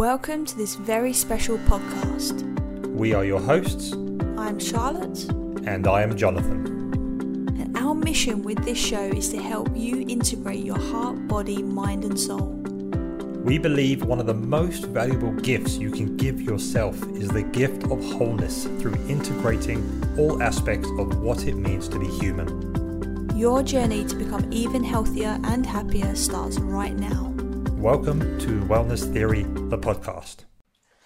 Welcome to this very special podcast. We are your hosts, I'm Charlotte, and I am Jonathan. and our mission with this show is to help you integrate your heart, body, mind, and soul. We believe one of the most valuable gifts you can give yourself is the gift of wholeness through integrating all aspects of what it means to be human. Your journey to become even healthier and happier starts right now. Welcome to Wellness Theory, the podcast.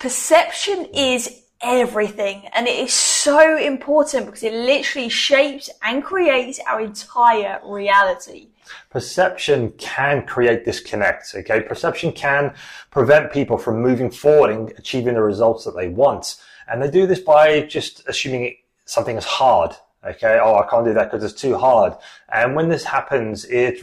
perception is everything and it is so important because it literally shapes and creates our entire reality. perception can create disconnect. Okay, perception can prevent people from moving forward and achieving the results that they want, and they do this by just assuming something is hard. Okay, oh, I can't do that because it's too hard. And when this happens, it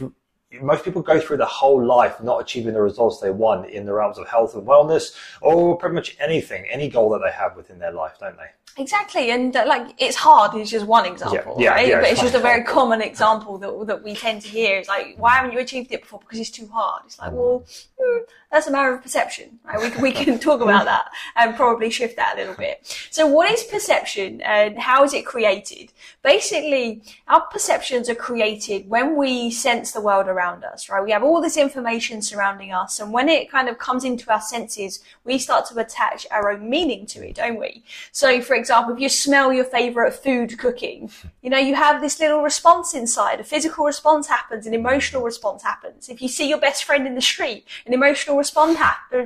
most people go through the whole life not achieving the results they want in the realms of health and wellness, or pretty much anything, any goal that they have within their life, don't they? Exactly, and uh, like it's hard is just one example, Yeah, yeah, right? yeah, but it's it's just a very common example that that we tend to hear. It's like, why haven't you achieved it before? Because it's too hard. It's like, well, hmm, that's a matter of perception. Right? We we can talk about that and probably shift that a little bit. So, what is perception and how is it created? Basically, our perceptions are created when we sense the world around us. Right? We have all this information surrounding us, and when it kind of comes into our senses, we start to attach our own meaning to it, don't we? So, for example, if you smell your favorite food cooking, you know, you have this little response inside. A physical response happens, an emotional response happens. If you see your best friend in the street, an emotional uh,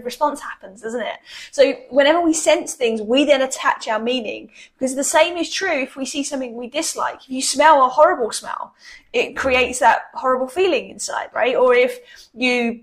response happens, doesn't it? So, whenever we sense things, we then attach our meaning. Because the same is true if we see something we dislike. Like if you smell a horrible smell, it creates that horrible feeling inside, right? Or if you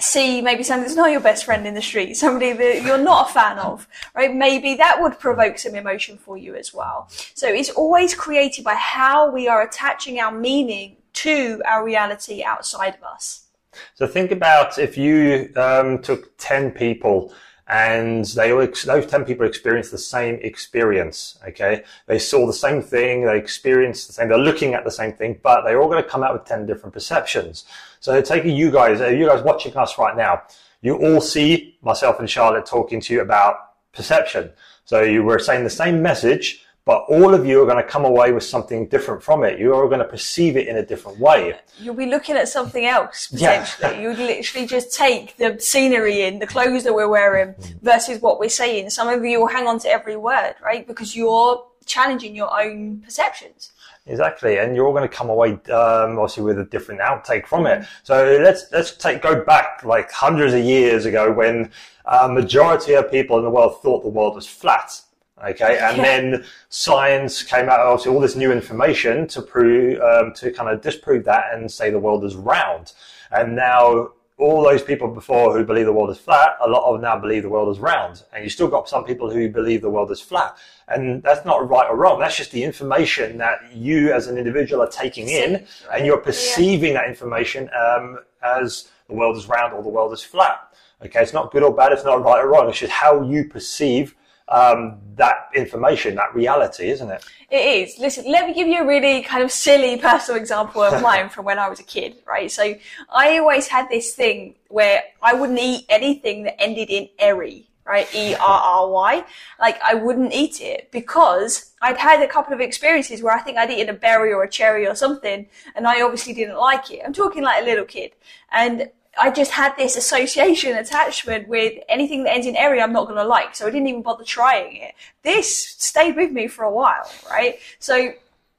see maybe somebody that's not your best friend in the street, somebody that you're not a fan of, right? Maybe that would provoke some emotion for you as well. So it's always created by how we are attaching our meaning to our reality outside of us. So think about if you um, took 10 people and they all, those 10 people experienced the same experience, okay? They saw the same thing, they experienced the same, they're looking at the same thing, but they're all going to come out with 10 different perceptions. So taking you guys, uh, you guys watching us right now, you all see myself and Charlotte talking to you about perception. So you were saying the same message, but all of you are going to come away with something different from it. You are going to perceive it in a different way. You'll be looking at something else Yeah. You'd literally just take the scenery in, the clothes that we're wearing versus what we're saying. Some of you will hang on to every word, right? Because you're challenging your own perceptions. Exactly, and you're all going to come away um, obviously with a different outtake from it. So let's let's take go back like hundreds of years ago when a majority of people in the world thought the world was flat. Okay, and Yeah. then science came out obviously all this new information to prove um, to kind of disprove that and say the world is round. And now all those people before who believe the world is flat, a lot of them now believe the world is round. And you still got some people who believe the world is flat. And that's not right or wrong. That's just the information that you as an individual are taking in and you're perceiving that information um, as the world is round or the world is flat. Okay, it's not good or bad. It's not right or wrong. It's just how you perceive um, that information, that reality, isn't it? It is. Listen, let me give you a really kind of silly personal example of mine from when I was a kid, right? So I always had this thing where I wouldn't eat anything that ended in erry, right? E-R-R-Y. Like I wouldn't eat it because I'd had a couple of experiences where I think I'd eaten a berry or a cherry or something and I obviously didn't like it. I'm talking like a little kid. And I just had this association attachment with anything that ends in area I'm not going to like. So I didn't even bother trying it. This stayed with me for a while, right? So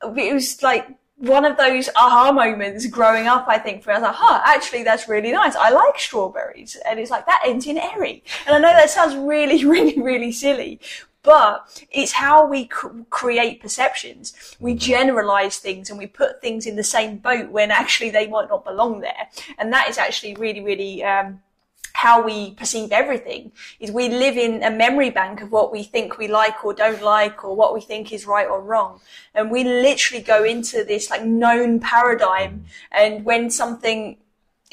it was like one of those aha moments growing up, I think, for. I was like, huh, actually, that's really nice. I like strawberries. And it's like, that ends in airy. And I know that sounds really, really, really silly, but it's how we cr- create perceptions. We generalize things and we put things in the same boat when actually they might not belong there. And that is actually really, really, um, how we perceive everything is we live in a memory bank of what we think we like or don't like or what we think is right or wrong. And we literally go into this like known paradigm. And when something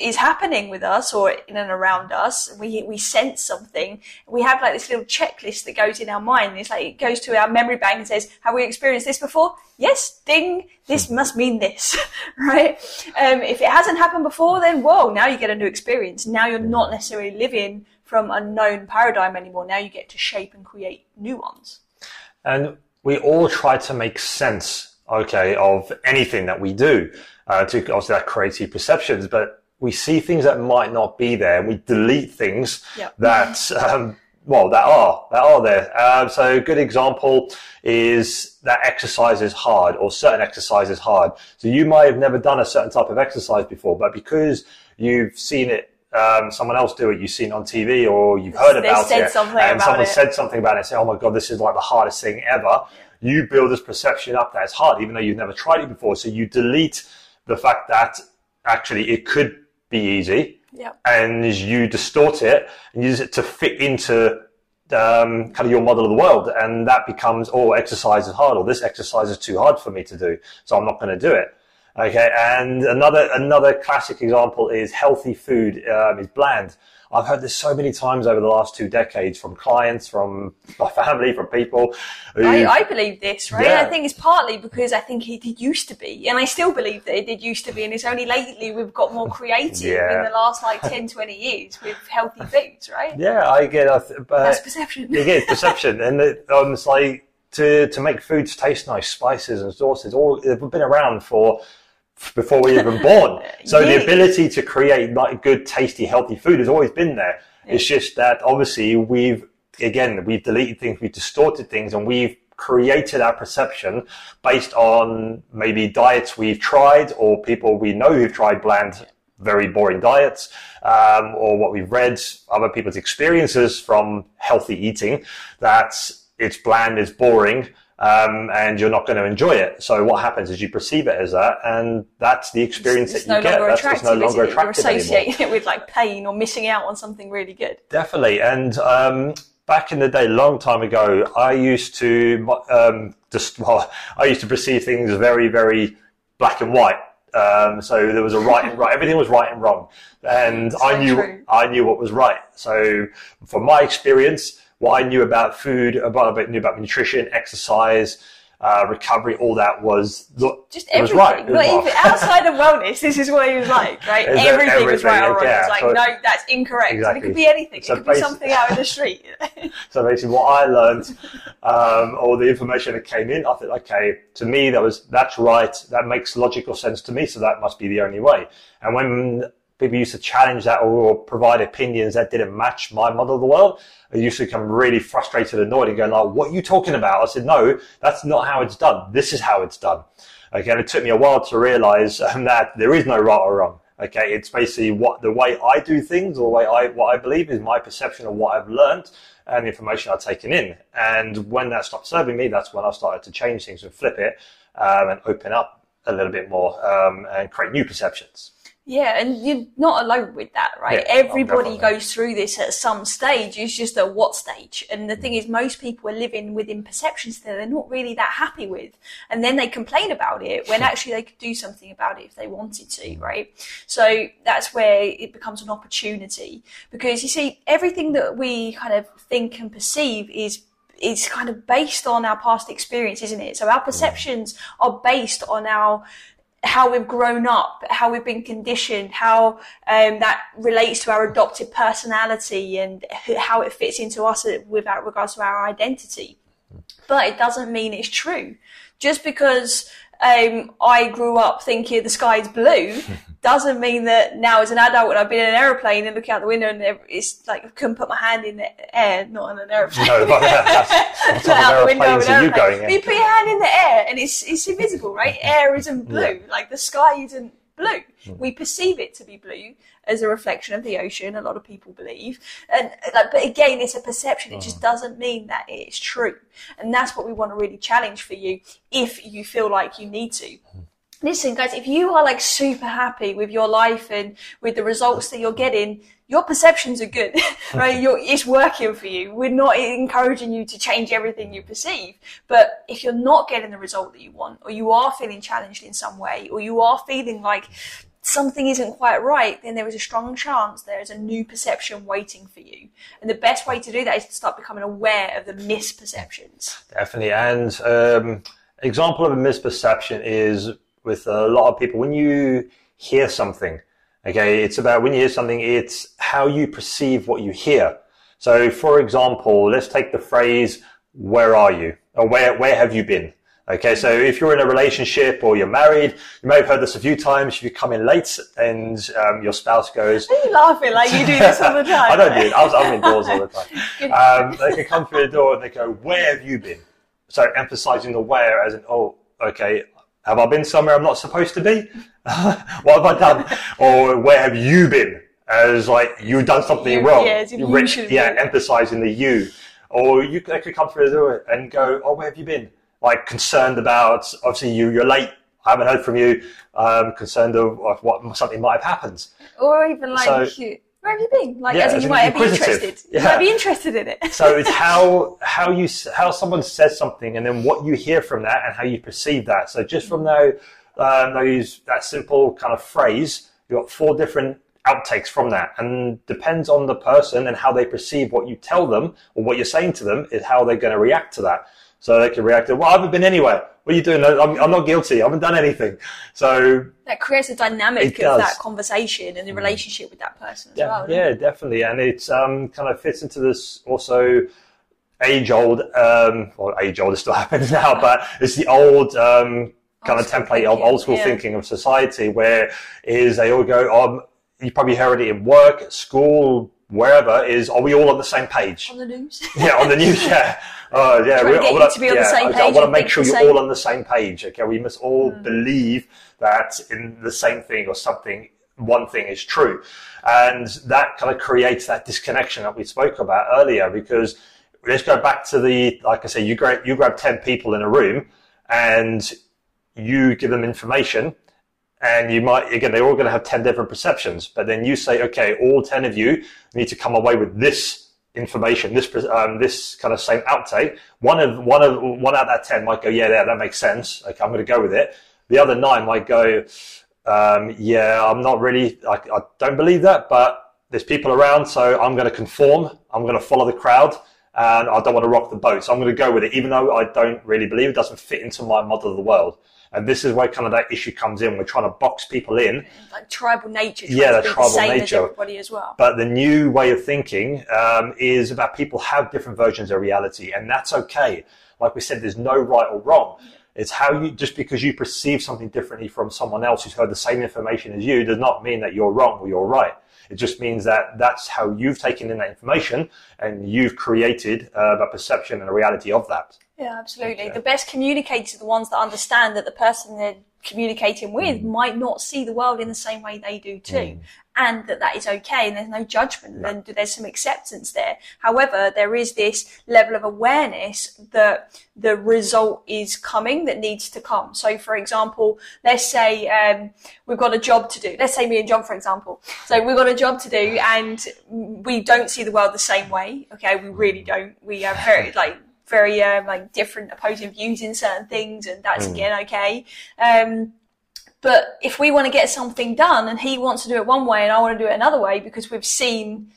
is happening with us or in and around us, we, we sense something, we have like this little checklist that goes in our mind. It's like it goes to our memory bank and says, have we experienced this before? Yes, ding, this must mean this, right? Um, if it hasn't happened before, then whoa, now you get a new experience. Now you're not necessarily living from a known paradigm anymore. Now you get to shape and create new ones. And we all try to make sense, okay, of anything that we do uh, to obviously that creative perceptions, but we see things that might not be there and we delete things Yep. that, um, well, that are, that are there. Um, so a good example is that exercise is hard or certain exercise is hard. So you might have never done a certain type of exercise before, but because you've seen it um, someone else do it, you've seen it on TV or you've heard They about it, and about someone it. said something about it, and say, "Oh my god, this is like the hardest thing ever." You build this perception up that it's hard, even though you've never tried it before. So you delete the fact that actually it could be easy, Yep. and you distort it and use it to fit into um, kind of your model of the world, and that becomes, "Oh, exercise is hard," or "This exercise is too hard for me to do, so I'm not going to do it." Okay, and another another classic example is healthy food um, is bland. I've heard this so many times over the last two decades from clients, from my family, from people. Who, I, I believe this, right? Yeah. I think it's partly because I think it did used to be, and I still believe that it did used to be, and it's only lately we've got more creative Yeah. in the last like 10, 20 years with healthy foods, right? yeah, I get. I That's perception. is perception, and it, um, it's like to to make foods taste nice, spices and sauces. All they've been around for before we were even born. So the ability to create like good, tasty, healthy food has always been there. It's just that obviously we've again we've deleted things, we've distorted things, and we've created our perception based on maybe diets we've tried or people we know who've tried bland very boring diets, um, or what we've read other people's experiences from healthy eating, that it's bland, it's boring, um, and you're not going to enjoy it. So what happens is you perceive it as that, and that's the experience It's that you no get. longer That's attractive. just no longer it? You're attractive anymore. associating it with like pain or missing out on something really good. Definitely. And um, back in the day, long time ago, I used to um, just well, I used to perceive things very, very black and white. Um, so there was a right and right. Everything was right and wrong, and I knew true. I knew what was right. So from my experience, what I knew about food, about, about knew about nutrition, exercise, uh, recovery, all that was look, Just was everything. right. Was right. outside of wellness, this is what he was like, right? That Everything, was right or wrong. Yeah, It's like, so- no, that's incorrect. And it could be anything. So it could be something out in the street. So basically, what I learned, um, or the information that came in, I thought, okay, to me, that was that's right. That makes logical sense to me. So that must be the only way. And when people used to challenge that or provide opinions that didn't match my model of the world, I used to become really frustrated, and annoyed, and going like, "What are you talking about?" I said, "No, that's not how it's done. This is how it's done." Okay, and it took me a while to realize um, that there is no right or wrong. Okay, it's basically what the way I do things, or the way I what I believe is my perception of what I've learned and the information I've taken in. And when that stopped serving me, that's when I started to change things and flip it um, and open up a little bit more um, and create new perceptions. Yeah, and you're not alone with that, right? Yeah, Everybody goes through this at some stage. It's just at what stage. And the thing is, most people are living within perceptions that they're not really that happy with. And then they complain about it when actually they could do something about it if they wanted to, right? So that's where it becomes an opportunity. Because you see, everything that we kind of think and perceive is is kind of based on our past experience, isn't it? So our perceptions are based on our how we've grown up, how we've been conditioned, how um, that relates to our adopted personality, and how it fits into us without regards to our identity. But it doesn't mean it's true. Just because um, I grew up thinking the sky's blue doesn't mean that now as an adult when I've been in an aeroplane and look out the window and it's like I couldn't put my hand in the air, not in an aeroplane. No, but that's, out the window of an are you going You put your hand in the air and it's it's invisible, right? Air isn't blue. Like the sky isn't blue. Hmm. We perceive it to be blue as a reflection of the ocean. A lot of people believe, and like, but again, it's a perception. It just Hmm. doesn't mean that it's true, and that's what we want to really challenge for you if you feel like you need to. Listen, guys, if you are like super happy with your life and with the results that you're getting, your perceptions are good, right? You're, it's working for you. We're not encouraging you to change everything you perceive. But if you're not getting the result that you want, or you are feeling challenged in some way, or you are feeling like something isn't quite right, then there is a strong chance there is a new perception waiting for you. And the best way to do that is to start becoming aware of the misperceptions. Definitely. And um, example of a misperception is with a lot of people when you hear something. Okay, it's about when you hear something, it's how you perceive what you hear. So, for example, let's take the phrase, where are you? Or where, where have you been? Okay, so if you're in a relationship or you're married, you may have heard this a few times. If you come in late and um, your spouse goes, Are you laughing like you do this all the time? I don't do it. I was, I'm indoors all the time. Um, they can come through the door and they go, "Where have you been?" So emphasising the where, as in, "Oh, okay, have I been somewhere I'm not supposed to be? what have I done? or where have you been?" As like you've done something You- wrong. yeah, You should yeah, emphasising the you. Or you they could come through the door and go, "Oh, where have you been?" Like concerned about obviously you you're late. I haven't heard from you. Um, concerned of, of what something might have happened. Or even like, So- where have you been? Like, Yeah, as in you might be interested. You might be interested in it. So it's how how you how someone says something, and then what you hear from that, and how you perceive that. So just from now, um, those that simple kind of phrase, you have got four different outtakes from that, and depends on the person and how they perceive what you tell them or what you're saying to them is how they're going to react to that. So they can react to, well, I haven't been anywhere. What are you doing? I'm, I'm not guilty. I haven't done anything. So that creates a dynamic of that conversation and the relationship with that person as Yeah, well. yeah, it? definitely, and it um, kind of fits into this also age-old, um, well, age-old, it still happens now, but it's the old um, kind of template of old school yeah. thinking of society, where is they all go, um, you probably heard it in work, at school, wherever, is are we all on the same page? On the news. yeah, on the news, yeah. Oh, yeah. Trying to I get you wanna- to be on the same page I want to make sure you're same. All on the same page. Okay, we must all hmm. believe that in the same thing or something, one thing is true, and that kind of creates that disconnection that we spoke about earlier. Because let's go back to the, like I say, you grab you grab ten people in a room, and you give them information. And you might, again, they're all going to have 10 different perceptions, but then you say, okay, all 10 of you need to come away with this information, this, um, this kind of same outtake. One of, one of, one out of that 10 might go, yeah, yeah, that makes sense. Okay, I'm going to go with it. The other nine might go, um, yeah, I'm not really, I, I don't believe that, but there's people around, so I'm going to conform. I'm going to follow the crowd and I don't want to rock the boat. So I'm going to go with it, even though I don't really believe it doesn't fit into my model of the world. And this is where kind of that issue comes in. We're trying to box people in, like tribal nature. Yeah, the tribal the same nature. as everybody as well. but the new way of thinking um, is about people have different versions of reality, and that's okay. Like we said, there's no right or wrong. It's how you just because you perceive something differently from someone else who's heard the same information as you does not mean that you're wrong or you're right. It just means that that's how you've taken in that information and you've created uh, a perception and a reality of that. Yeah, absolutely. The best communicators are the ones that understand that the person they're communicating with Mm. might not see the world in the same way they do too. And that that is okay and there's no judgment and there's some acceptance there. However, there is this level of awareness that the result is coming that needs to come. So for example, let's say, um, we've got a job to do. Let's say me and Jon, for example. So we've got a job to do and we don't see the world the same way. Okay. We really don't. We are very like, very um, like different opposing views in certain things, and that's again okay. Um, but if we want to get something done, and he wants to do it one way, and I want to do it another way, because we've seen,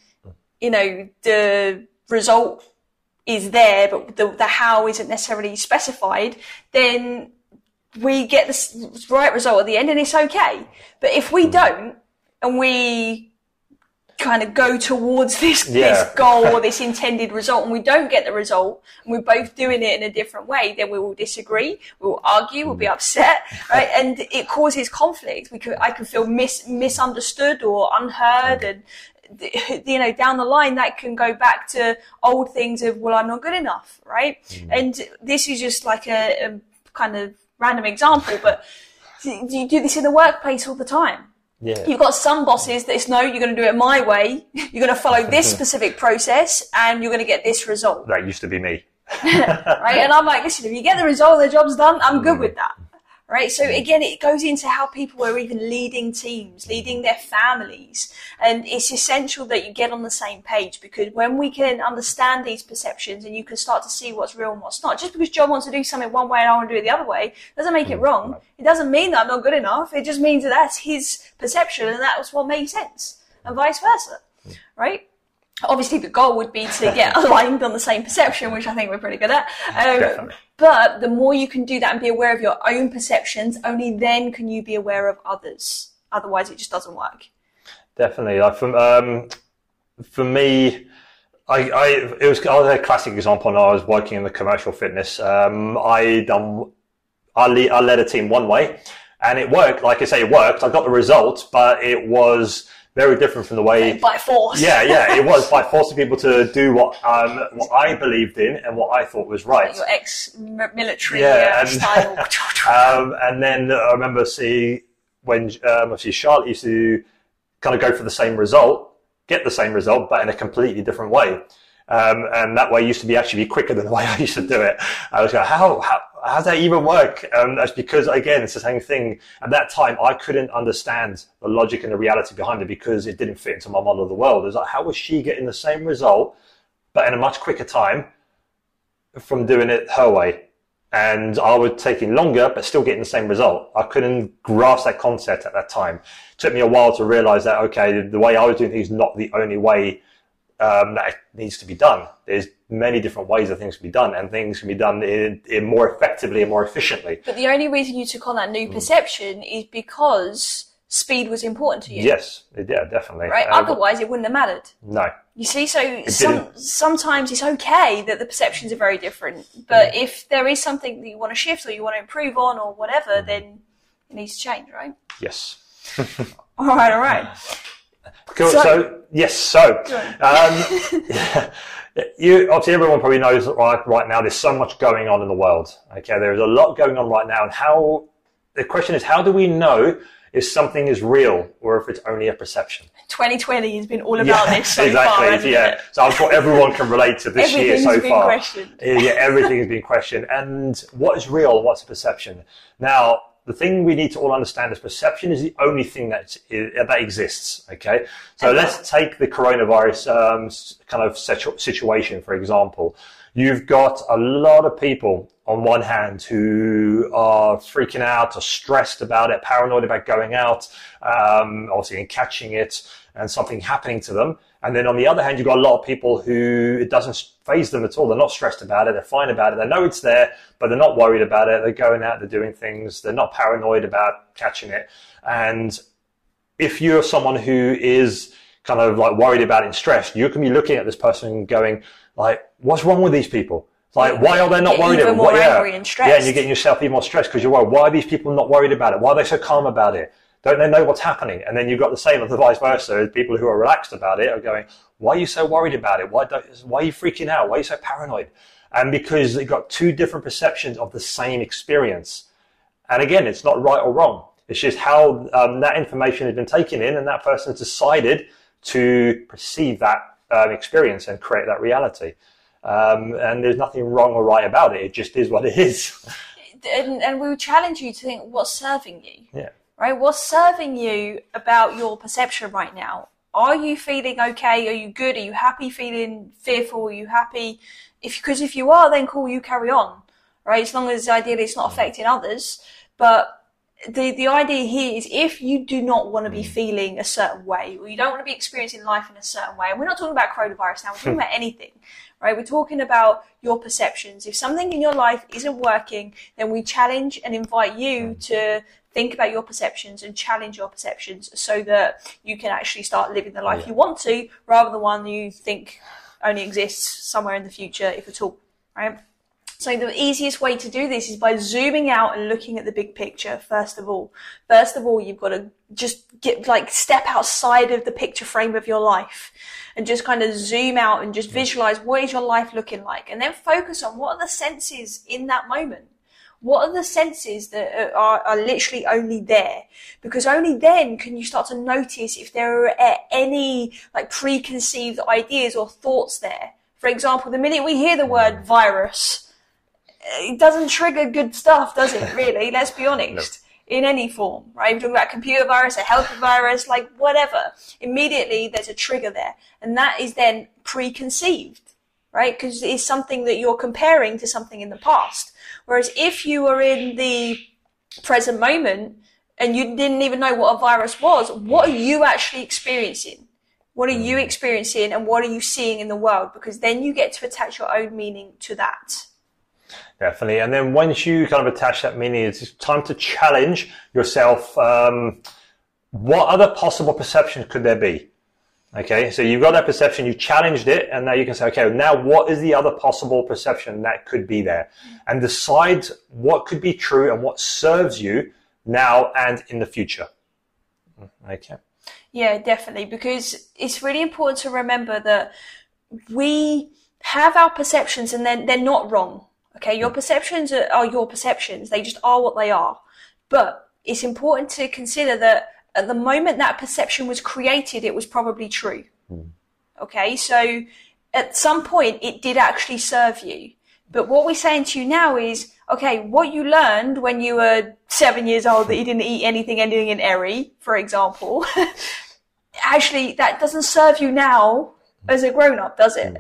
you know, the result is there, but the, the how isn't necessarily specified, then we get the right result at the end, and it's okay. But if we don't, and we kind of go towards this Yeah. this goal or this intended result and we don't get the result and we're both doing it in a different way then we will disagree we will argue we'll be mm. upset right? And it causes conflict. We could i can feel mis- misunderstood or unheard and you know down the line that can go back to old things of well i'm not good enough right? Mm. And this is just like a, a kind of random example but do you do this in the workplace all the time Yeah. You've got some bosses that it's no, you're going to do it my way. You're going to follow this specific process and you're going to get this result. That used to be me. Right. And I'm like, listen, if you get the result, the job's done, I'm good with that. Right. So again, it goes into how people are even leading teams, leading their families. And it's essential that you get on the same page because when we can understand these perceptions and you can start to see what's real and what's not, just because Jon wants to do something one way and I want to do it the other way, doesn't make it wrong. It doesn't mean that I'm not good enough. It just means that that's his perception and that was what made sense and vice versa. Right obviously the goal would be to get aligned on the same perception, which I think we're pretty good at. Um, Definitely. But the more you can do that and be aware of your own perceptions, only then can you be aware of others. Otherwise, it just doesn't work. Definitely. Like for, um, for me, I, I it was, I was a classic example when I was working in the commercial fitness. Um, I done I, lead, I led a team one way, and it worked. Like I say, it worked. I got the results, but it was very different from the way by force. Yeah, yeah, it was by forcing people to do what um, what I believed in and what I thought was right. Your ex-military Yeah, uh, and- style. Um, and then I remember see when um, obviously Charlotte used to kind of go for the same result, get the same result, but in a completely different way. Um, and that way used to be actually be quicker than the way I used to do it. I was like, how, how, how does that even work? Um, that's because again, it's the same thing. At that time, I couldn't understand the logic and the reality behind it because it didn't fit into my model of the world. It was like, how was she getting the same result, but in a much quicker time from doing it her way? and I was taking longer, but still getting the same result. I couldn't grasp that concept at that time. It took me a while to realize that, okay, the way I was doing things is not the only way um, that needs to be done. There's many different ways that things can be done, and things can be done in, in more effectively and more efficiently. but the only reason you took on that Mm. new perception is because speed was important to you. Yes, yeah, definitely. Right? Uh, Otherwise, it wouldn't have mattered. no. You see, so some, sometimes it's okay that the perceptions are very different. But Mm. if there is something that you want to shift or you want to improve on or whatever, Mm. then it needs to change, right? Yes. All right, all right. Cool. So- So, yes, so um, you obviously everyone probably knows that right right now there's so much going on in the world. Okay, there's a lot going on right now, and how the question is how do we know if something is real or if it's only a perception? 2020 has been all about this so exactly. far. yeah, it? so I'm sure everyone can relate to this year Everything's so been far. questioned. Yeah, everything has been questioned. And what is real? What's a perception? Now, the thing we need to all understand is perception is the only thing that that exists. Okay, so let's take the coronavirus um, kind of situation for example. You've got a lot of people on one hand who are freaking out, or stressed about it, paranoid about going out, um, obviously and catching it, and something happening to them. And then on the other hand, you've got a lot of people who it doesn't phase them at all. They're not stressed about it. They're fine about it. They know it's there, but they're not worried about it. They're going out. They're doing things. They're not paranoid about catching it. And if you're someone who is kind of like worried about it and stressed, you can be looking at this person and going like, what's wrong with these people? Like, why are they not worried about more yeah. angry and Yeah, and you're getting yourself even more stressed because you're worried. Why are these people not worried about it? Why are they so calm about it? Don't they know what's happening? And then you've got the same of the vice versa. People who are relaxed about it are going, why are you so worried about it? Why, don't, why are you freaking out? Why are you so paranoid? And because they've got two different perceptions of the same experience. And again, it's not right or wrong. It's just how um, that information has been taken in and that person has decided to perceive that um, experience and create that reality. Um, and there's nothing wrong or right about it. It just is what it is. And, and we would challenge you to think what's serving you. yeah. Right? What's serving you about your perception right now? Are you feeling okay? Are you good? Are you happy? Feeling fearful? Are you happy? If because if you are, then cool, you carry on, right? As long as ideally it's not mm. affecting others. But the the idea here is if you do not want to be mm. feeling a certain way, or you don't want to be experiencing life in a certain way, and we're not talking about coronavirus now, we're talking about anything, right? We're talking about your perceptions. If something in your life isn't working, then we challenge and invite you mm. to think about your perceptions and challenge your perceptions so that you can actually start living the life you want to rather than one you think only exists somewhere in the future, if at all, right? So the easiest way to do this is by zooming out and looking at the big picture first of all. First of all, you've got to just get like step outside of the picture frame of your life and just kind of zoom out and just visualize what is your life looking like and then focus on what are the senses in that moment. What are the senses that are, are literally only there? Because only then can you start to notice if there are any like preconceived ideas or thoughts there. For example, the minute we hear the word mm. virus, it doesn't trigger good stuff, does it? Really? Let's be honest. In any form, right? We're talking about computer virus, a health virus, like whatever. Immediately, there's a trigger there, and that is then preconceived, right? Because it's something that you're comparing to something in the past. Whereas if you were in the present moment and you didn't even know what a virus was, what are you actually experiencing? What are you experiencing, and what are you seeing in the world? Because then you get to attach your own meaning to that. Definitely. And then once you kind of attach that meaning, it's time to challenge yourself. Um, what other possible perceptions could there be? Okay, so you've got that perception, you challenged it, and now you can say, okay, now what is the other possible perception that could be there? And decide what could be true and what serves you now and in the future. Mm, okay. Yeah, definitely, because it's really important to remember that we have our perceptions and then they're not wrong. Okay, your mm. perceptions are, are your perceptions, they just are what they are. But it's important to consider that at the moment that perception was created, it was probably true. Hmm. Okay, so at some point it did actually serve you. But what we're saying to you now is, okay, what you learned when you were seven years old that you didn't eat anything ending in erry, for example, actually that doesn't serve you now as a grown up, does it?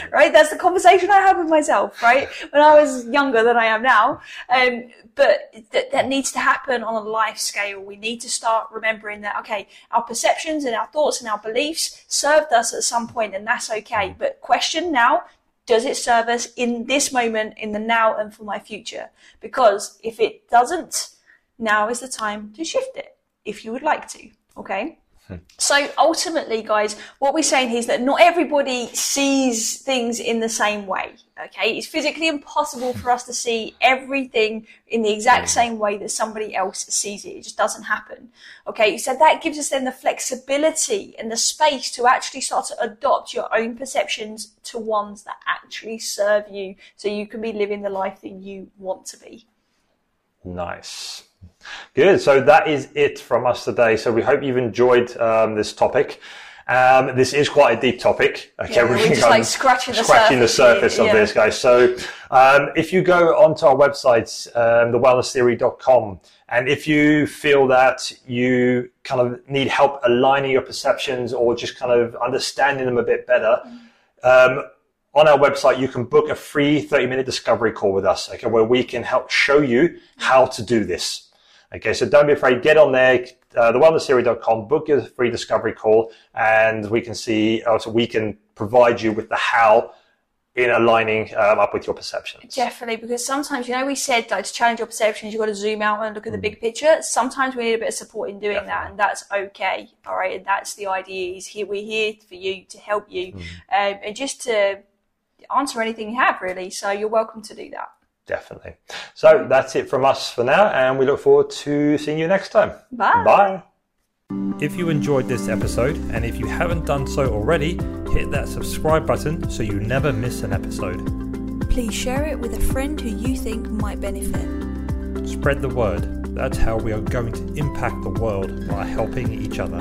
right? That's the conversation I had with myself, right? When I was younger than I am now. Um, but th- that needs to happen on a life scale. We need to start remembering that, okay, our perceptions and our thoughts and our beliefs served us at some point and that's okay. But question now, does it serve us in this moment, in the now and for my future? Because if it doesn't, now is the time to shift it if you would like to. Okay. So ultimately, guys, what we're saying here is that not everybody sees things in the same way. Okay, it's physically impossible for us to see everything in the exact mm. same way that somebody else sees it. It just doesn't happen. Okay, so that gives us then the flexibility and the space to actually start to adopt your own perceptions to ones that actually serve you, so you can be living the life that you want to be. Nice. Good. So that is it from us today. So we hope you've enjoyed um, this topic. Um, this is quite a deep topic. Okay, Yeah, we're just, like, of scratching the scratching the surface surface of yeah. this, guys. So um, if you go onto our website, um, thewellnesstheory.com, and if you feel that you kind of need help aligning your perceptions or just kind of understanding them a bit better, um, on our website, you can book a free 30 minute discovery call with us, okay, where we can help show you how to do this. Okay, so don't be afraid. Get on there, uh, thewellnesstheory.com, book your free discovery call, and we can see, uh, so we can provide you with the how in aligning um, up with your perceptions. Definitely, because sometimes, you know, we said like to challenge your perceptions, you've got to zoom out and look at the big picture. Sometimes we need a bit of support in doing that, and that's okay. All right, and that's the idea. Is here we're here for you to help you, um, and just to answer anything you have, really. So you're welcome to do that. Definitely. So that's it from us for now, and we look forward to seeing you next time. Bye. Bye. If you enjoyed this episode, and if you haven't done so already, hit that subscribe button so you never miss an episode. Please share it with a friend who you think might benefit. Spread the word. That's how we are going to impact the world by helping each other.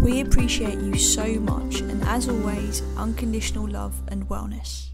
We appreciate you so much, and as always, unconditional love and wellness.